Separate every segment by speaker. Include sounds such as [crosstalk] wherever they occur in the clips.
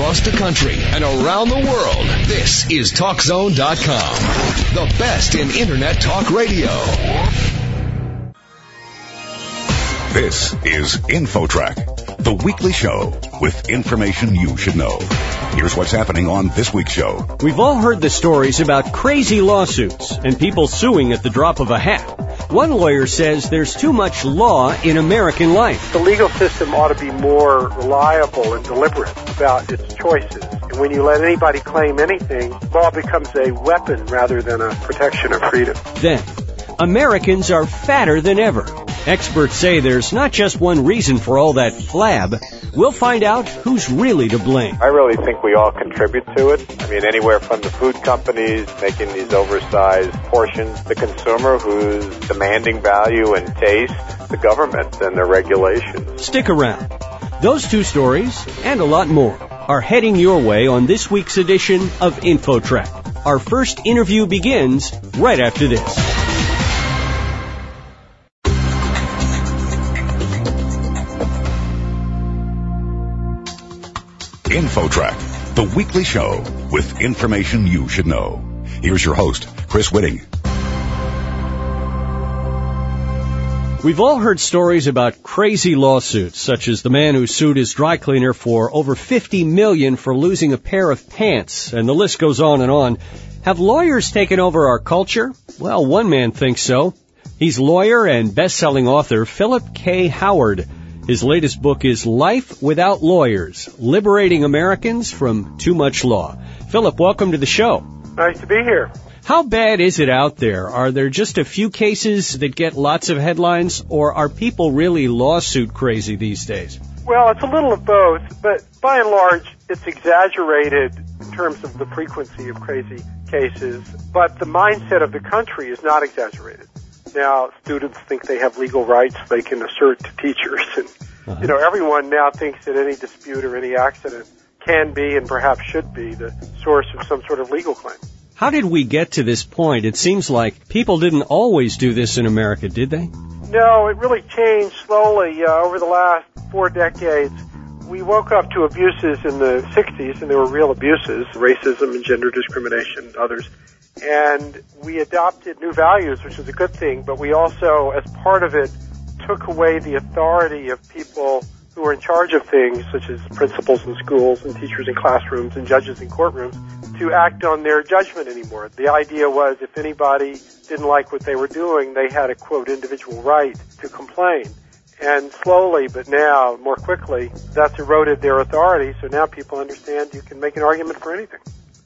Speaker 1: across the country and around the world, this is TalkZone.com. The best in Internet talk radio.
Speaker 2: This is InfoTrak, the weekly show with information you should know. Here's what's happening on this week's show.
Speaker 3: We've all heard the stories about crazy lawsuits and people suing at the drop of a hat. One lawyer says there's too much law in American life.
Speaker 4: The legal system ought to be more reliable and deliberate about its choices. And when you let anybody claim anything, law becomes a weapon rather than a protection of freedom.
Speaker 3: Then, Americans are fatter than ever. Experts say there's not just one reason for all that flab. We'll find out who's really to blame.
Speaker 5: I really think we all contribute to it. I mean, anywhere from the food companies making these oversized portions, the consumer who's demanding value and taste, the government and their regulations.
Speaker 3: Stick around. Those two stories and a lot more are heading your way on this week's edition of InfoTrak. Our first interview begins right after this.
Speaker 2: InfoTrak, the weekly show with information you should know. Here's your host, Chris Whitting.
Speaker 3: We've all heard stories about crazy lawsuits, such as the man who sued his dry cleaner for over 50 million for losing a pair of pants, and the list goes on and on. Have lawyers taken over our culture? Well, one man thinks so. He's lawyer and best-selling author Philip K. Howard. His latest book is Life Without Lawyers, Liberating Americans from Too Much Law. Philip, welcome to the show.
Speaker 4: Nice to be here.
Speaker 3: How bad is it out there? Are there just a few cases that get lots of headlines, or are people really lawsuit crazy these days?
Speaker 4: Well, it's a little of both, but by and large, it's exaggerated in terms of the frequency of crazy cases, but the mindset of the country is not exaggerated. Now, students think they have legal rights they can assert to teachers, [laughs] and uh-huh. you know, everyone now thinks that any dispute or any accident can be and perhaps should be the source of some sort of legal claim.
Speaker 3: How did we get to this point? It seems like people didn't always do this in America, did they?
Speaker 4: No, it really changed slowly uh, over the last four decades. We woke up to abuses in the 60s, and there were real abuses, racism and gender discrimination, and others and we adopted new values, which was a good thing, but we also, as part of it, took away the authority of people who were in charge of things, such as principals in schools and teachers in classrooms and judges in courtrooms, to act on their judgment anymore. The idea was if anybody didn't like what they were doing, they had a quote individual right to complain. And slowly, but now more quickly, that's eroded their authority. So now people understand you can make an argument for anything.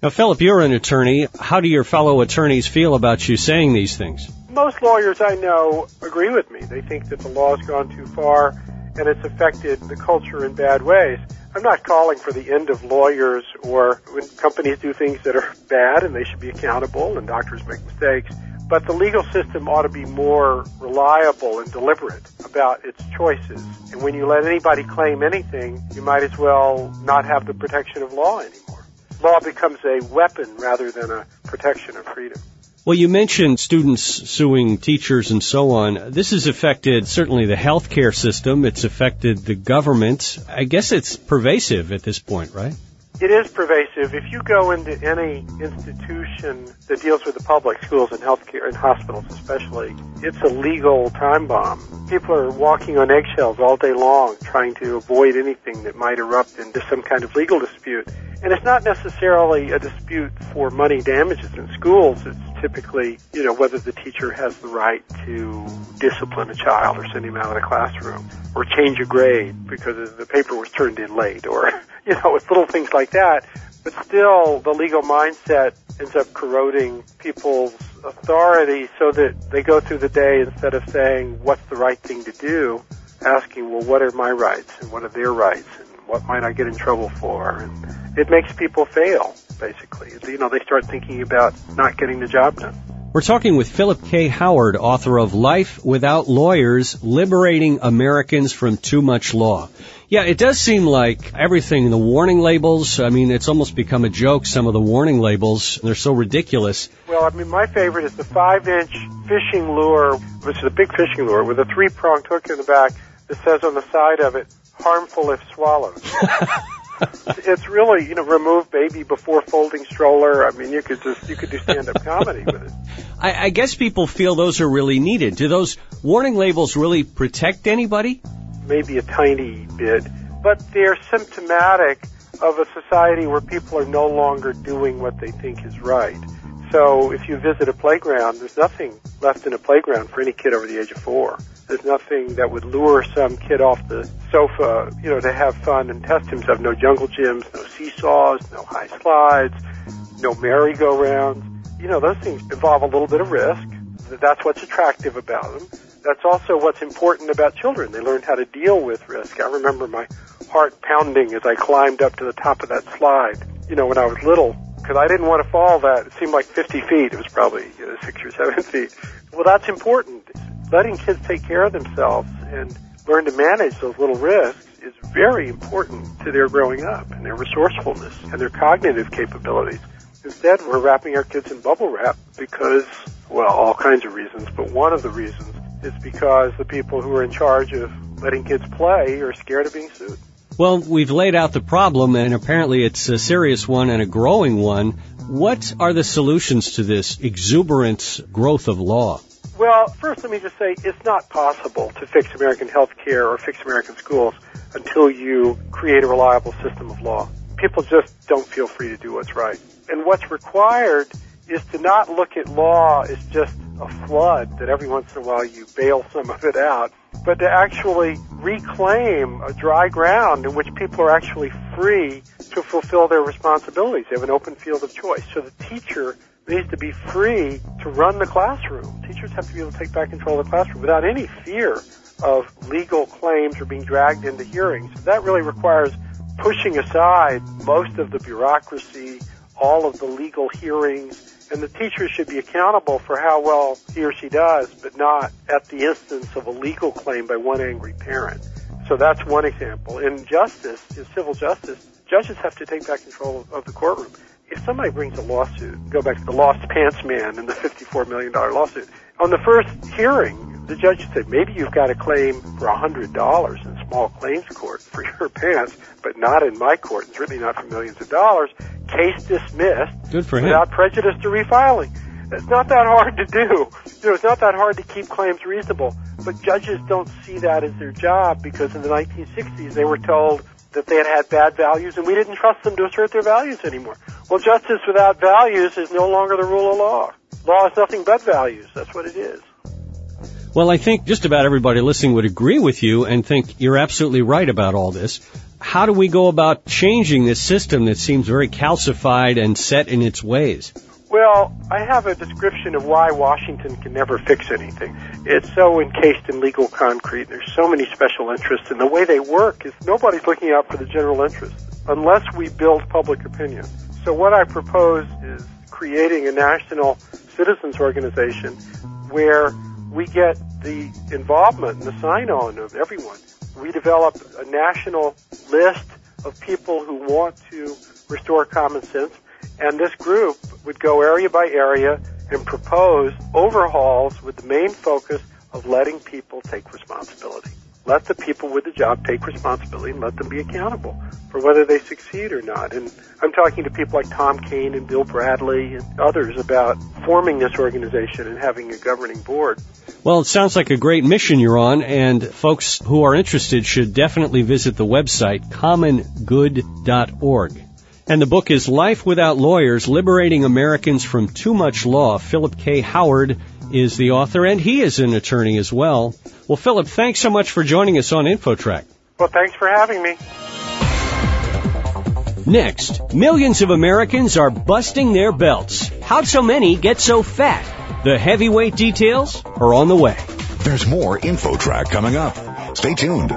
Speaker 3: Now, Philip, you're an attorney. How do your fellow attorneys feel about you saying these things?
Speaker 4: Most lawyers I know agree with me. They think that the law has gone too far and it's affected the culture in bad ways. I'm not calling for the end of lawyers or when companies do things that are bad and they should be accountable and doctors make mistakes. But the legal system ought to be more reliable and deliberate about its choices. And when you let anybody claim anything, you might as well not have the protection of law anymore law becomes a weapon rather than a protection of freedom.
Speaker 3: Well, you mentioned students suing teachers and so on. This has affected certainly the healthcare system. It's affected the government. I guess it's pervasive at this point, right?
Speaker 4: It is pervasive. If you go into any institution that deals with the public, schools and healthcare and hospitals especially, it's a legal time bomb. People are walking on eggshells all day long trying to avoid anything that might erupt into some kind of legal dispute. And it's not necessarily a dispute for money damages in schools. It's typically, you know, whether the teacher has the right to discipline a child or send him out of the classroom or change a grade because the paper was turned in late or, [laughs] you know, it's little things like that. But still, the legal mindset ends up corroding people's authority so that they go through the day instead of saying, what's the right thing to do, asking, well, what are my rights and what are their rights what might I get in trouble for? And, it makes people fail, basically. You know, they start thinking about not getting the job done.
Speaker 3: We're talking with Philip K. Howard, author of Life Without Lawyers, Liberating Americans from Too Much Law. Yeah, it does seem like everything, the warning labels, I mean, it's almost become a joke, some of the warning labels. They're so ridiculous.
Speaker 4: Well, I mean, my favorite is the five inch fishing lure, which is a big fishing lure with a three pronged hook in the back that says on the side of it, harmful if swallowed. [laughs] it's really you know remove baby before folding stroller. I mean, you could just you could do stand up [laughs] comedy with it.
Speaker 3: I, I guess people feel those are really needed. Do those warning labels really protect anybody?
Speaker 4: Maybe a tiny bit, but they're symptomatic of a society where people are no longer doing what they think is right. So if you visit a playground, there's nothing left in a playground for any kid over the age of four. There's nothing that would lure some kid off the sofa, you know, to have fun and test himself. No jungle gyms, no seesaws, no high slides, no merry-go-rounds. You know, those things involve a little bit of risk. That's what's attractive about them. That's also what's important about children. They learn how to deal with risk. I remember my heart pounding as I climbed up to the top of that slide, you know, when I was little because I didn't want to fall that. It seemed like 50 feet. It was probably you know, six or seven [laughs] feet. Well, that's important. Letting kids take care of themselves and learn to manage those little risks is very important to their growing up and their resourcefulness and their cognitive capabilities. Instead, we're wrapping our kids in bubble wrap because, well, all kinds of reasons, but one of the reasons is because the people who are in charge of letting kids play are scared of being sued.
Speaker 3: Well, we've laid out the problem, and apparently it's a serious one and a growing one. What are the solutions to this exuberant growth of law?
Speaker 4: Well, first let me just say it's not possible to fix American health care or fix American schools until you create a reliable system of law. People just don't feel free to do what's right. And what's required is to not look at law as just a flood that every once in a while you bail some of it out, but to actually reclaim a dry ground in which people are actually free to fulfill their responsibilities. They have an open field of choice. So the teacher needs to be free to run the classroom. Teachers have to be able to take back control of the classroom without any fear of legal claims or being dragged into hearings. That really requires pushing aside most of the bureaucracy, all of the legal hearings, and the teacher should be accountable for how well he or she does, but not at the instance of a legal claim by one angry parent. So that's one example. In justice, in civil justice, judges have to take back control of, of the courtroom. If somebody brings a lawsuit, go back to the lost pants man and the $54 million lawsuit, on the first hearing, the judge said, maybe you've got a claim for $100 in small claims court for your pants, but not in my court, and certainly not for millions of dollars. Case dismissed.
Speaker 3: Good for him.
Speaker 4: Without prejudice to refiling. It's not that hard to do. You know, it's not that hard to keep claims reasonable. But judges don't see that as their job because in the 1960s they were told that they had had bad values and we didn't trust them to assert their values anymore. Well, justice without values is no longer the rule of law. Law is nothing but values. That's what it is.
Speaker 3: Well, I think just about everybody listening would agree with you and think you're absolutely right about all this. How do we go about changing this system that seems very calcified and set in its ways?
Speaker 4: Well, I have a description of why Washington can never fix anything. It's so encased in legal concrete. There's so many special interests, and the way they work is nobody's looking out for the general interest unless we build public opinion. So what I propose is creating a national citizens organization where we get the involvement and the sign-on of everyone. We develop a national list of people who want to restore common sense, and this group would go area by area and propose overhauls with the main focus of letting people take responsibility. Let the people with the job take responsibility and let them be accountable for whether they succeed or not. And I'm talking to people like Tom Kean and Bill Bradley and others about forming this organization and having a governing board.
Speaker 3: Well, it sounds like a great mission you're on, and folks who are interested should definitely visit the website commongood.org. And the book is Life Without Lawyers, Liberating Americans from Too Much Law. Philip K. Howard is the author, and he is an attorney as well. Well, Philip, thanks so much for joining us on InfoTrak.
Speaker 4: Well, thanks for having me.
Speaker 3: Next, millions of Americans are busting their belts. How'd so many get so fat? The heavyweight details are on the way.
Speaker 2: There's more InfoTrak coming up. Stay tuned.